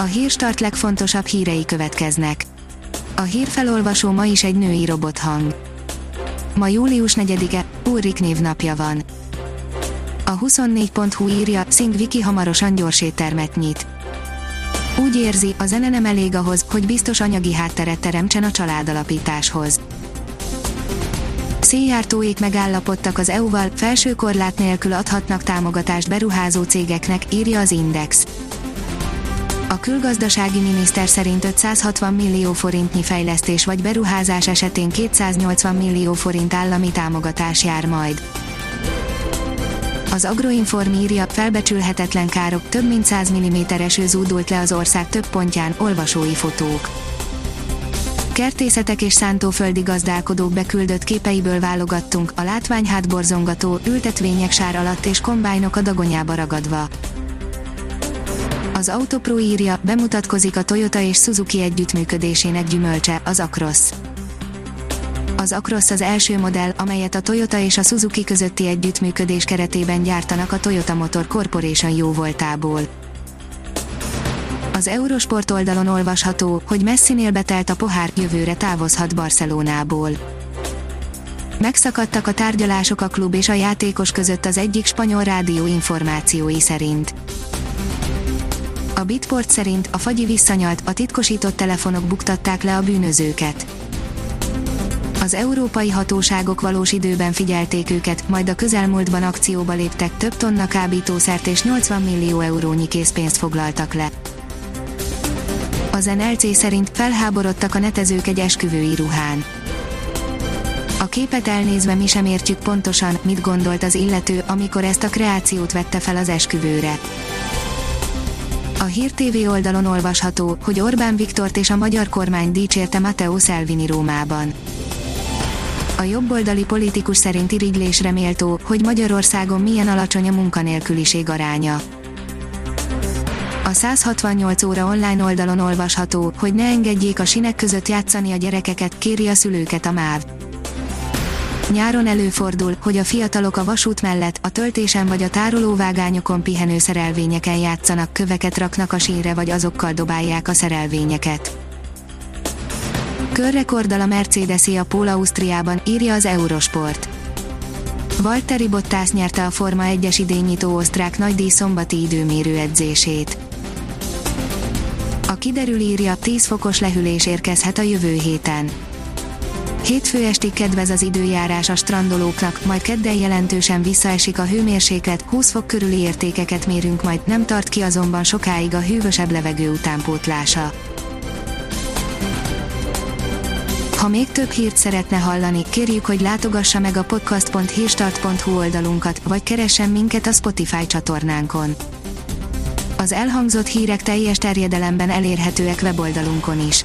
A hírstart legfontosabb hírei következnek. A hírfelolvasó ma is egy női robothang. Ma július 4-e, Ulrik névnapja van. A 24.hu írja, Szing Viki hamarosan gyors éttermet nyit. Úgy érzi, a zene nem elég ahhoz, hogy biztos anyagi hátteret teremtsen a családalapításhoz. Széjártóik megállapodtak az EU-val, felső korlát nélkül adhatnak támogatást beruházó cégeknek, írja az Index. A külgazdasági miniszter szerint 560 millió forintnyi fejlesztés vagy beruházás esetén 280 millió forint állami támogatás jár majd. Az Agroinform írja, felbecsülhetetlen károk, több mint 100 mm eső zúdult le az ország több pontján, olvasói fotók. Kertészetek és szántóföldi gazdálkodók beküldött képeiből válogattunk, a látvány hátborzongató, ültetvények sár alatt és kombájnok a dagonyába ragadva. Az Autopro írja, bemutatkozik a Toyota és Suzuki együttműködésének gyümölcse, az Across. Az Across az első modell, amelyet a Toyota és a Suzuki közötti együttműködés keretében gyártanak a Toyota Motor Corporation jó voltából. Az Eurosport oldalon olvasható, hogy Messinél betelt a pohár, jövőre távozhat Barcelonából. Megszakadtak a tárgyalások a klub és a játékos között az egyik spanyol rádió információi szerint. A Bitport szerint a fagyi visszanyalt, a titkosított telefonok buktatták le a bűnözőket. Az európai hatóságok valós időben figyelték őket, majd a közelmúltban akcióba léptek, több tonna kábítószert és 80 millió eurónyi készpénzt foglaltak le. Az NLC szerint felháborodtak a netezők egy esküvői ruhán. A képet elnézve mi sem értjük pontosan, mit gondolt az illető, amikor ezt a kreációt vette fel az esküvőre. A Hír TV oldalon olvasható, hogy Orbán Viktort és a magyar kormány dicsérte Matteo Salvini Rómában. A jobboldali politikus szerint irigylésre méltó, hogy Magyarországon milyen alacsony a munkanélküliség aránya. A 168 óra online oldalon olvasható, hogy ne engedjék a sinek között játszani a gyerekeket, kéri a szülőket a MÁV. Nyáron előfordul, hogy a fiatalok a vasút mellett, a töltésen vagy a tárolóvágányokon pihenő szerelvényeken játszanak, köveket raknak a sínre vagy azokkal dobálják a szerelvényeket. Körrekordal a Mercedesi a Pól Ausztriában, írja az Eurosport. Valtteri Bottas nyerte a Forma 1-es idényító osztrák nagydíj szombati időmérő edzését. A kiderül írja, 10 fokos lehűlés érkezhet a jövő héten. Hétfő estig kedvez az időjárás a strandolóknak, majd kedden jelentősen visszaesik a hőmérséklet, 20 fok körüli értékeket mérünk majd, nem tart ki azonban sokáig a hűvösebb levegő utánpótlása. Ha még több hírt szeretne hallani, kérjük, hogy látogassa meg a podcast.hírstart.hu oldalunkat, vagy keressen minket a Spotify csatornánkon. Az elhangzott hírek teljes terjedelemben elérhetőek weboldalunkon is.